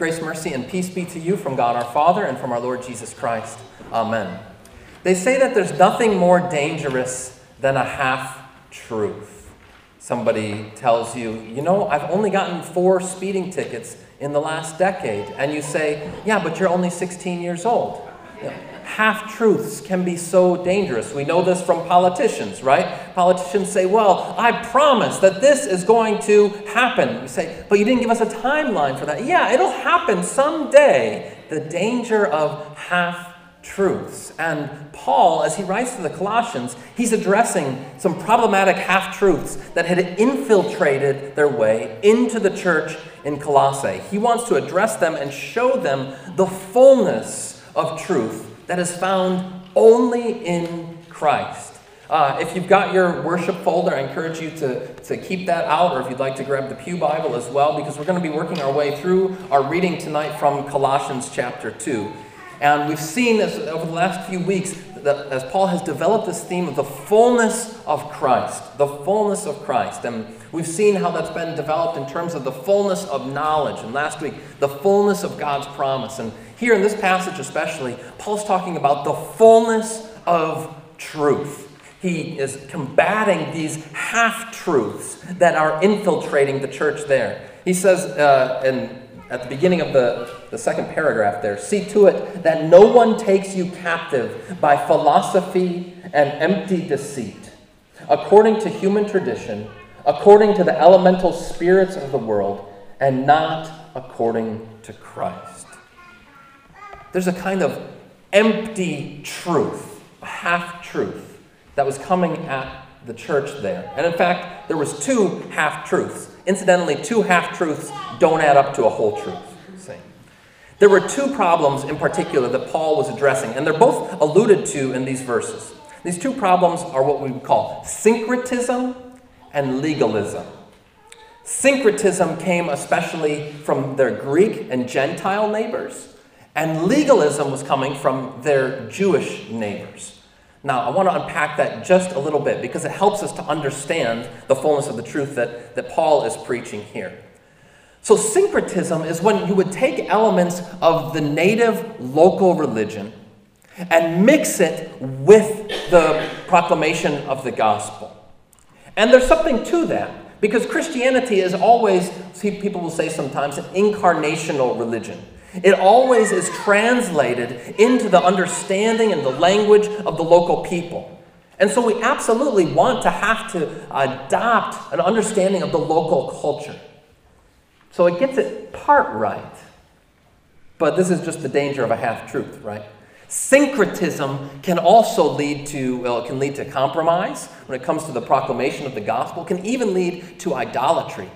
Grace, mercy, and peace be to you from God our Father and from our Lord Jesus Christ. Amen. They say that there's nothing more dangerous than a half truth. Somebody tells you, you know, I've only gotten four speeding tickets in the last decade. And you say, yeah, but you're only 16 years old. Know, half truths can be so dangerous. We know this from politicians, right? Politicians say, Well, I promise that this is going to happen. We say, But you didn't give us a timeline for that. Yeah, it'll happen someday. The danger of half truths. And Paul, as he writes to the Colossians, he's addressing some problematic half truths that had infiltrated their way into the church in Colossae. He wants to address them and show them the fullness of truth that is found only in Christ. Uh, if you've got your worship folder, I encourage you to, to keep that out, or if you'd like to grab the Pew Bible as well, because we're going to be working our way through our reading tonight from Colossians chapter 2. And we've seen as, over the last few weeks that as Paul has developed this theme of the fullness of Christ, the fullness of Christ. And we've seen how that's been developed in terms of the fullness of knowledge. And last week, the fullness of God's promise. And here in this passage, especially, Paul's talking about the fullness of truth. He is combating these half truths that are infiltrating the church there. He says uh, in, at the beginning of the, the second paragraph there see to it that no one takes you captive by philosophy and empty deceit, according to human tradition, according to the elemental spirits of the world, and not according to Christ. There's a kind of empty truth, a half truth, that was coming at the church there. And in fact, there was two half truths. Incidentally, two half truths don't add up to a whole truth. There were two problems in particular that Paul was addressing, and they're both alluded to in these verses. These two problems are what we would call syncretism and legalism. Syncretism came especially from their Greek and Gentile neighbors, and legalism was coming from their Jewish neighbors. Now, I want to unpack that just a little bit because it helps us to understand the fullness of the truth that, that Paul is preaching here. So, syncretism is when you would take elements of the native local religion and mix it with the proclamation of the gospel. And there's something to that because Christianity is always, people will say sometimes, an incarnational religion. It always is translated into the understanding and the language of the local people. And so we absolutely want to have to adopt an understanding of the local culture. So it gets it part right. But this is just the danger of a half truth, right? Syncretism can also lead to, well, it can lead to compromise when it comes to the proclamation of the gospel, can even lead to idolatry.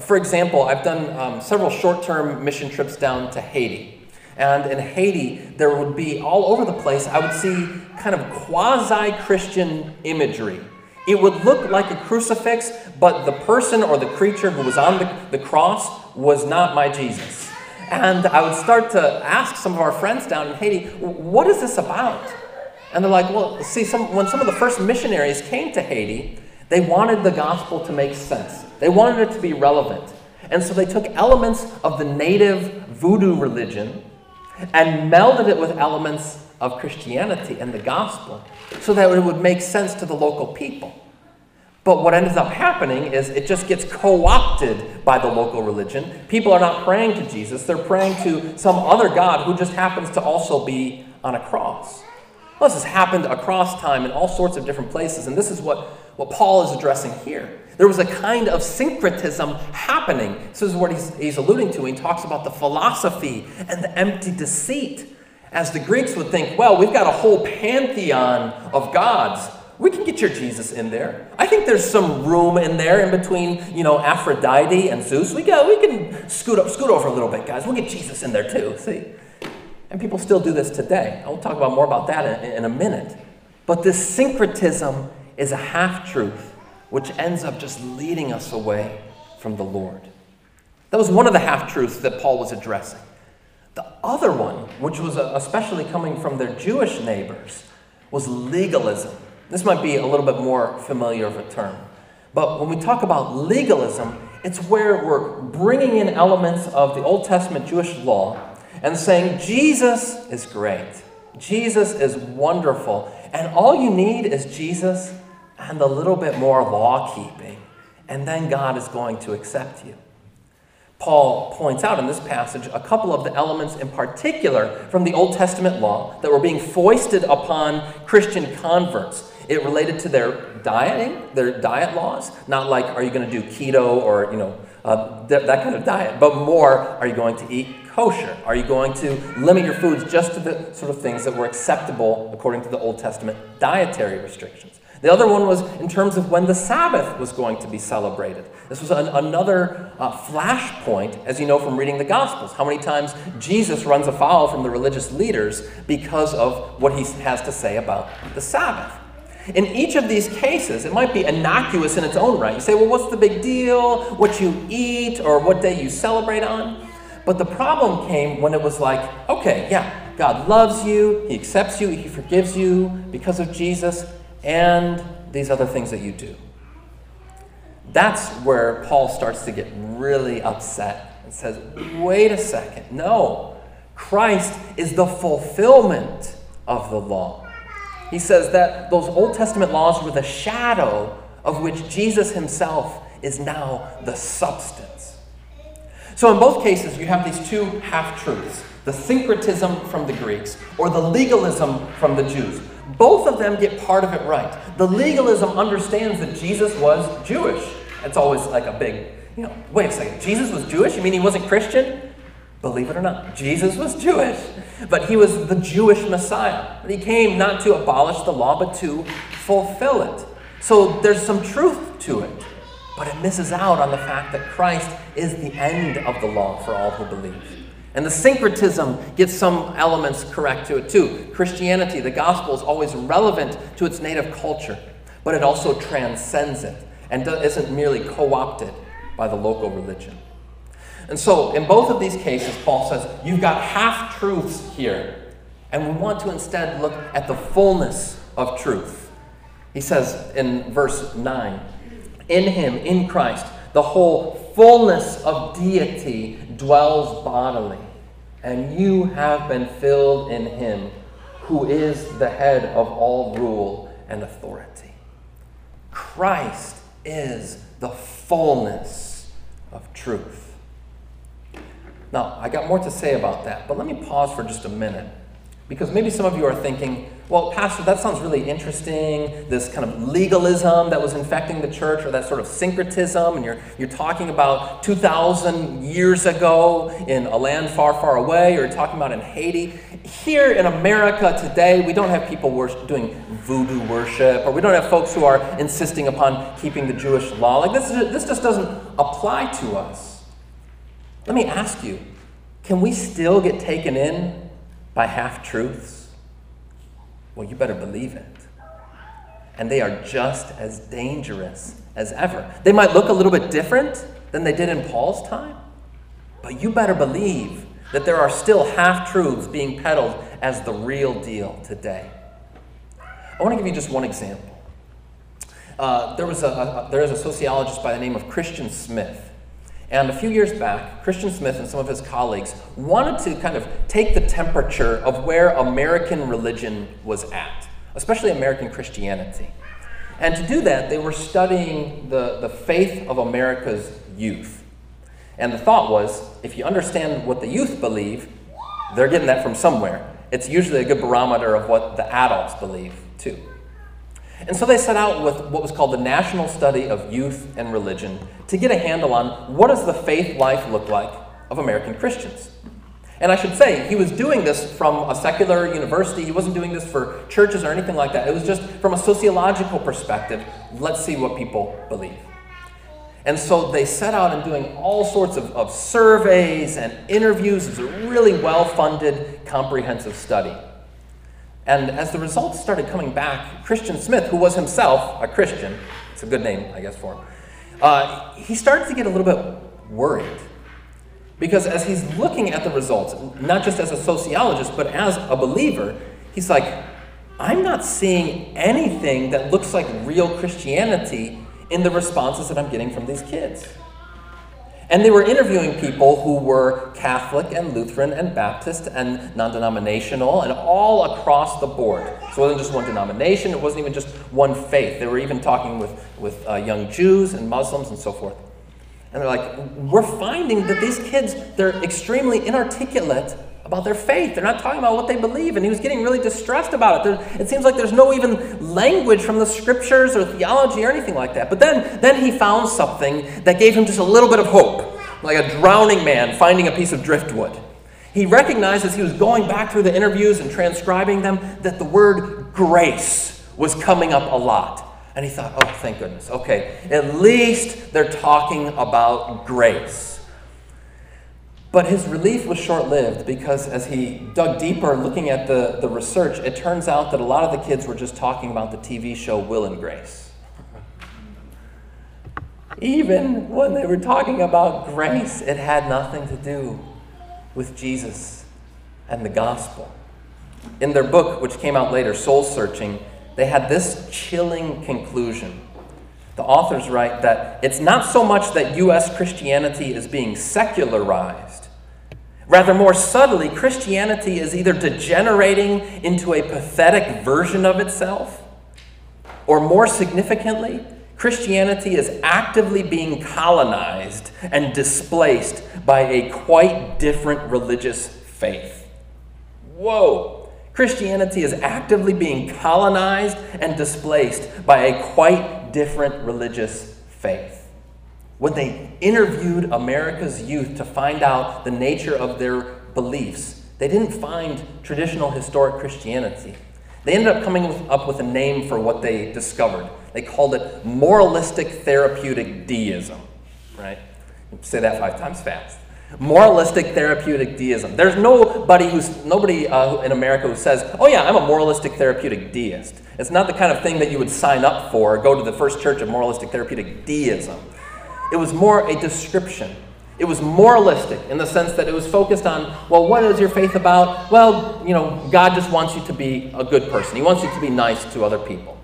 For example, I've done um, several short term mission trips down to Haiti. And in Haiti, there would be all over the place, I would see kind of quasi Christian imagery. It would look like a crucifix, but the person or the creature who was on the, the cross was not my Jesus. And I would start to ask some of our friends down in Haiti, what is this about? And they're like, well, see, some, when some of the first missionaries came to Haiti, they wanted the gospel to make sense. They wanted it to be relevant. And so they took elements of the native voodoo religion and melded it with elements of Christianity and the gospel so that it would make sense to the local people. But what ends up happening is it just gets co opted by the local religion. People are not praying to Jesus, they're praying to some other God who just happens to also be on a cross. Well, this has happened across time in all sorts of different places, and this is what, what Paul is addressing here. There was a kind of syncretism happening. This is what he's, he's alluding to. He talks about the philosophy and the empty deceit. As the Greeks would think, well, we've got a whole pantheon of gods. We can get your Jesus in there. I think there's some room in there in between, you know, Aphrodite and Zeus. We got, we can scoot up, scoot over a little bit, guys. We'll get Jesus in there too. See, and people still do this today. I'll talk about more about that in, in a minute. But this syncretism is a half truth which ends up just leading us away from the Lord. That was one of the half truths that Paul was addressing. The other one, which was especially coming from their Jewish neighbors, was legalism. This might be a little bit more familiar of a term. But when we talk about legalism, It's where we're bringing in elements of the Old Testament Jewish law and saying, Jesus is great. Jesus is wonderful. And all you need is Jesus and a little bit more law keeping. And then God is going to accept you. Paul points out in this passage a couple of the elements in particular from the Old Testament law that were being foisted upon Christian converts. It related to their dieting, their diet laws, not like are you going to do keto or you know uh, th- that kind of diet, but more are you going to eat kosher? Are you going to limit your foods just to the sort of things that were acceptable according to the Old Testament dietary restrictions? The other one was in terms of when the Sabbath was going to be celebrated. This was an, another uh, flashpoint, as you know from reading the Gospels. How many times Jesus runs afoul from the religious leaders because of what he has to say about the Sabbath. In each of these cases, it might be innocuous in its own right. You say, well, what's the big deal? What you eat or what day you celebrate on? But the problem came when it was like, okay, yeah, God loves you, He accepts you, He forgives you because of Jesus and these other things that you do. That's where Paul starts to get really upset and says, wait a second, no, Christ is the fulfillment of the law. He says that those Old Testament laws were the shadow of which Jesus himself is now the substance. So, in both cases, you have these two half truths the syncretism from the Greeks or the legalism from the Jews. Both of them get part of it right. The legalism understands that Jesus was Jewish. It's always like a big, you know, wait a second, Jesus was Jewish? You mean he wasn't Christian? Believe it or not, Jesus was Jewish, but he was the Jewish Messiah. He came not to abolish the law, but to fulfill it. So there's some truth to it, but it misses out on the fact that Christ is the end of the law for all who believe. And the syncretism gets some elements correct to it too. Christianity, the gospel, is always relevant to its native culture, but it also transcends it and isn't merely co opted by the local religion. And so, in both of these cases, Paul says, you've got half truths here, and we want to instead look at the fullness of truth. He says in verse 9, In him, in Christ, the whole fullness of deity dwells bodily and you have been filled in him who is the head of all rule and authority. Christ is the fullness of truth. Now, I got more to say about that, but let me pause for just a minute because maybe some of you are thinking, well, Pastor, that sounds really interesting. This kind of legalism that was infecting the church, or that sort of syncretism, and you're, you're talking about 2,000 years ago in a land far, far away, or you're talking about in Haiti. Here in America today, we don't have people worship, doing voodoo worship, or we don't have folks who are insisting upon keeping the Jewish law. Like this, this just doesn't apply to us. Let me ask you can we still get taken in by half truths? Well, you better believe it. And they are just as dangerous as ever. They might look a little bit different than they did in Paul's time, but you better believe that there are still half truths being peddled as the real deal today. I want to give you just one example. Uh, there, was a, a, there is a sociologist by the name of Christian Smith. And a few years back, Christian Smith and some of his colleagues wanted to kind of take the temperature of where American religion was at, especially American Christianity. And to do that, they were studying the, the faith of America's youth. And the thought was if you understand what the youth believe, they're getting that from somewhere. It's usually a good barometer of what the adults believe, too. And so they set out with what was called the National Study of Youth and Religion to get a handle on what does the faith life look like of American Christians. And I should say, he was doing this from a secular university. He wasn't doing this for churches or anything like that. It was just from a sociological perspective. Let's see what people believe. And so they set out in doing all sorts of, of surveys and interviews. It was a really well funded, comprehensive study. And as the results started coming back, Christian Smith, who was himself a Christian, it's a good name, I guess, for him, uh, he started to get a little bit worried. Because as he's looking at the results, not just as a sociologist, but as a believer, he's like, I'm not seeing anything that looks like real Christianity in the responses that I'm getting from these kids. And they were interviewing people who were Catholic and Lutheran and Baptist and non denominational and all across the board. So it wasn't just one denomination, it wasn't even just one faith. They were even talking with, with uh, young Jews and Muslims and so forth. And they're like, we're finding that these kids, they're extremely inarticulate about their faith. They're not talking about what they believe. And he was getting really distressed about it. There, it seems like there's no even language from the scriptures or theology or anything like that. But then, then he found something that gave him just a little bit of hope, like a drowning man finding a piece of driftwood. He recognized as he was going back through the interviews and transcribing them that the word grace was coming up a lot. And he thought, oh, thank goodness. Okay, at least they're talking about grace. But his relief was short lived because as he dug deeper looking at the, the research, it turns out that a lot of the kids were just talking about the TV show Will and Grace. Even when they were talking about grace, it had nothing to do with Jesus and the gospel. In their book, which came out later, Soul Searching, they had this chilling conclusion. The authors write that it's not so much that U.S. Christianity is being secularized Rather, more subtly, Christianity is either degenerating into a pathetic version of itself, or more significantly, Christianity is actively being colonized and displaced by a quite different religious faith. Whoa! Christianity is actively being colonized and displaced by a quite different religious faith when they interviewed America's youth to find out the nature of their beliefs, they didn't find traditional historic Christianity. They ended up coming up with a name for what they discovered. They called it moralistic therapeutic deism. Right? Say that five times fast. Moralistic therapeutic deism. There's nobody who's nobody uh, in America who says, "Oh yeah, I'm a moralistic therapeutic deist." It's not the kind of thing that you would sign up for. Go to the First Church of Moralistic Therapeutic Deism. It was more a description. It was moralistic in the sense that it was focused on, well, what is your faith about? Well, you know, God just wants you to be a good person. He wants you to be nice to other people.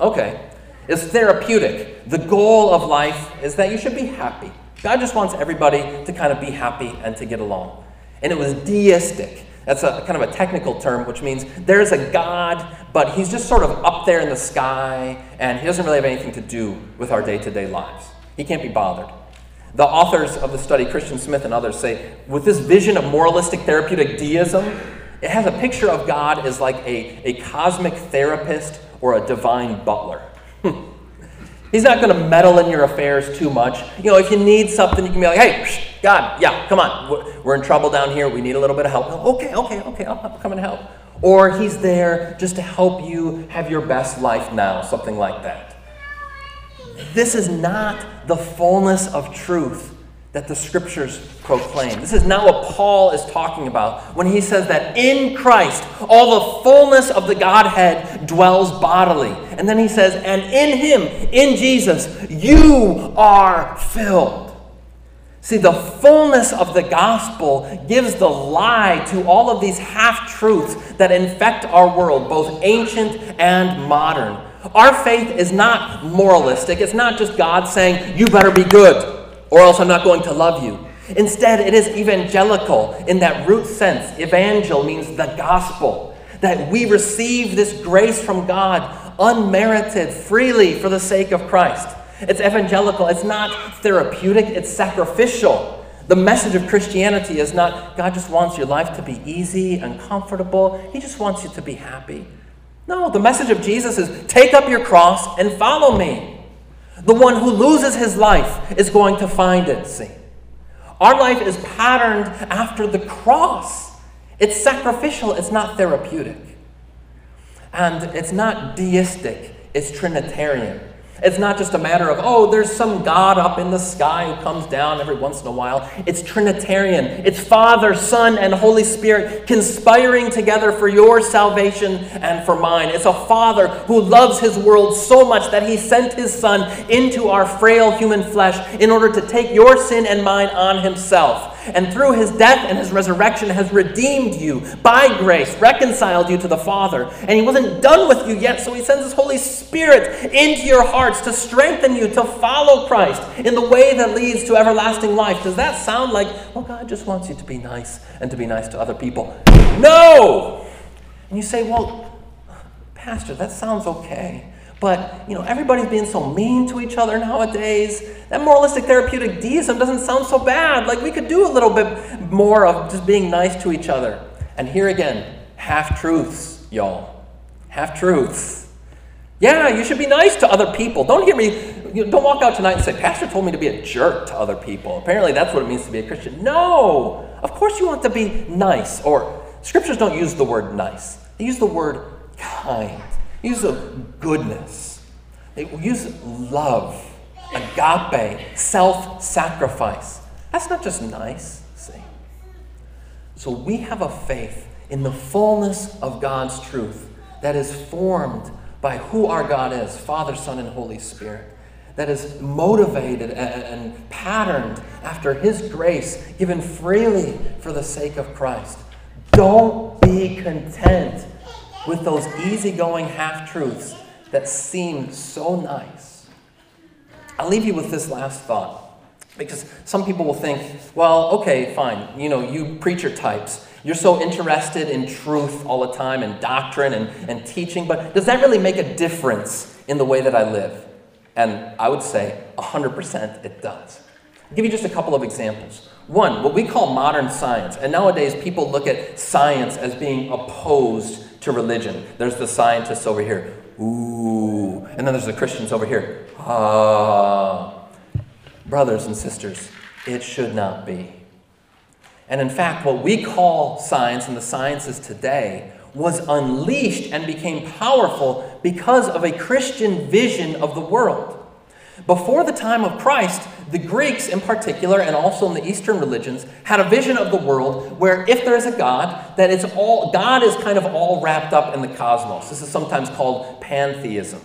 Okay. It's therapeutic. The goal of life is that you should be happy. God just wants everybody to kind of be happy and to get along. And it was deistic. That's a kind of a technical term, which means there's a God, but he's just sort of up there in the sky, and he doesn't really have anything to do with our day to day lives. He can't be bothered. The authors of the study, Christian Smith and others, say with this vision of moralistic therapeutic deism, it has a picture of God as like a, a cosmic therapist or a divine butler. Hmm. He's not going to meddle in your affairs too much. You know, if you need something, you can be like, hey, God, yeah, come on. We're in trouble down here. We need a little bit of help. Okay, okay, okay, I'll come and help. Or he's there just to help you have your best life now, something like that. This is not the fullness of truth that the scriptures proclaim. This is not what Paul is talking about when he says that in Christ all the fullness of the Godhead dwells bodily. And then he says, and in him, in Jesus, you are filled. See, the fullness of the gospel gives the lie to all of these half truths that infect our world, both ancient and modern. Our faith is not moralistic. It's not just God saying, you better be good, or else I'm not going to love you. Instead, it is evangelical in that root sense. Evangel means the gospel, that we receive this grace from God unmerited, freely for the sake of Christ. It's evangelical, it's not therapeutic, it's sacrificial. The message of Christianity is not God just wants your life to be easy and comfortable, He just wants you to be happy. No, the message of Jesus is take up your cross and follow me. The one who loses his life is going to find it, see. Our life is patterned after the cross. It's sacrificial, it's not therapeutic. And it's not deistic, it's Trinitarian. It's not just a matter of, oh, there's some God up in the sky who comes down every once in a while. It's Trinitarian. It's Father, Son, and Holy Spirit conspiring together for your salvation and for mine. It's a Father who loves his world so much that he sent his Son into our frail human flesh in order to take your sin and mine on himself and through his death and his resurrection has redeemed you by grace, reconciled you to the Father. And he wasn't done with you yet, so he sends his Holy Spirit into your hearts to strengthen you to follow Christ in the way that leads to everlasting life. Does that sound like, well, God just wants you to be nice and to be nice to other people? No! And you say, well, Pastor, that sounds okay. But, you know, everybody's being so mean to each other nowadays. That moralistic therapeutic deism doesn't sound so bad. Like, we could do a little bit more of just being nice to each other. And here again, half truths, y'all. Half truths. Yeah, you should be nice to other people. Don't hear me, you know, don't walk out tonight and say, Pastor told me to be a jerk to other people. Apparently, that's what it means to be a Christian. No! Of course, you want to be nice. Or, scriptures don't use the word nice, they use the word kind use of goodness. They use love, agape, self sacrifice. That's not just nice, see. So we have a faith in the fullness of God's truth that is formed by who our God is Father, Son, and Holy Spirit. That is motivated and patterned after His grace given freely for the sake of Christ. Don't be content with those easygoing half truths that seem so nice. I'll leave you with this last thought. Because some people will think, well, okay, fine, you know, you preacher types, you're so interested in truth all the time and doctrine and, and teaching, but does that really make a difference in the way that I live? And I would say 100% it does. I'll give you just a couple of examples. One, what we call modern science. And nowadays, people look at science as being opposed to religion. There's the scientists over here. Ooh. And then there's the Christians over here. Ah. Brothers and sisters, it should not be. And in fact, what we call science and the sciences today was unleashed and became powerful because of a Christian vision of the world. Before the time of Christ, the Greeks in particular, and also in the Eastern religions, had a vision of the world where if there is a God, that it's all God is kind of all wrapped up in the cosmos. This is sometimes called pantheism.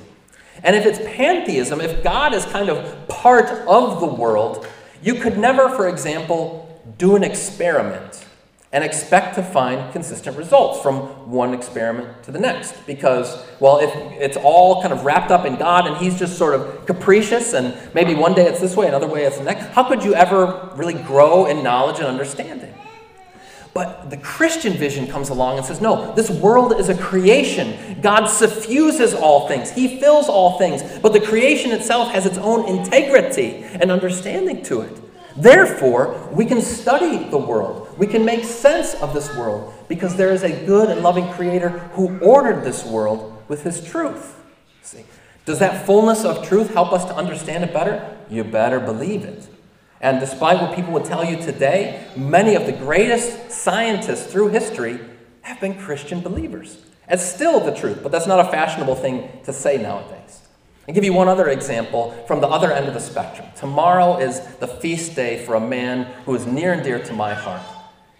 And if it's pantheism, if God is kind of part of the world, you could never, for example, do an experiment and expect to find consistent results from one experiment to the next. Because, well, if it's all kind of wrapped up in God and He's just sort of capricious and maybe one day it's this way, another way it's the next, how could you ever really grow in knowledge and understanding? But the Christian vision comes along and says, no, this world is a creation. God suffuses all things, He fills all things, but the creation itself has its own integrity and understanding to it. Therefore, we can study the world. We can make sense of this world because there is a good and loving Creator who ordered this world with His truth. See? Does that fullness of truth help us to understand it better? You better believe it. And despite what people would tell you today, many of the greatest scientists through history have been Christian believers. It's still the truth, but that's not a fashionable thing to say nowadays. I'll give you one other example from the other end of the spectrum. Tomorrow is the feast day for a man who is near and dear to my heart.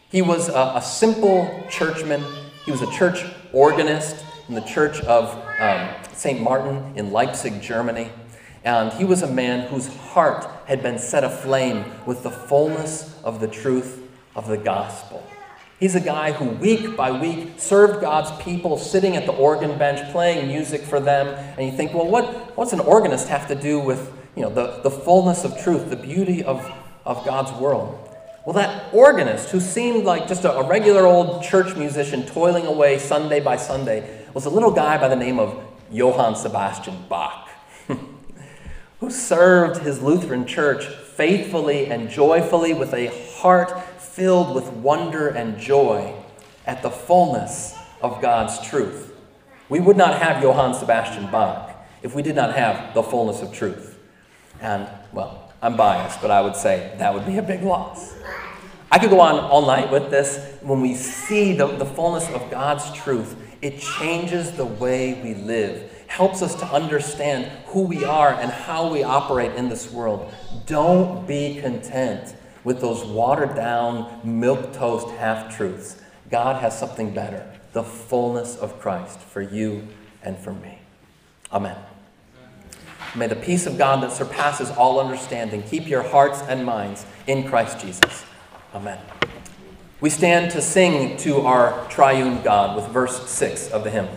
He was a, a simple churchman, he was a church organist in the church of um, St. Martin in Leipzig, Germany. And he was a man whose heart had been set aflame with the fullness of the truth of the gospel. He's a guy who, week by week, served God's people, sitting at the organ bench, playing music for them. And you think, well, what, what's an organist have to do with you know, the, the fullness of truth, the beauty of, of God's world? Well, that organist, who seemed like just a, a regular old church musician toiling away Sunday by Sunday, was a little guy by the name of Johann Sebastian Bach, who served his Lutheran church faithfully and joyfully with a heart filled with wonder and joy at the fullness of God's truth. We would not have Johann Sebastian Bach if we did not have the fullness of truth. And, well, I'm biased, but I would say that would be a big loss. I could go on all night with this. When we see the, the fullness of God's truth, it changes the way we live, helps us to understand who we are and how we operate in this world. Don't be content with those watered down, milk toast half truths. God has something better the fullness of Christ for you and for me. Amen. May the peace of God that surpasses all understanding keep your hearts and minds in Christ Jesus. Amen. We stand to sing to our triune God with verse 6 of the hymn.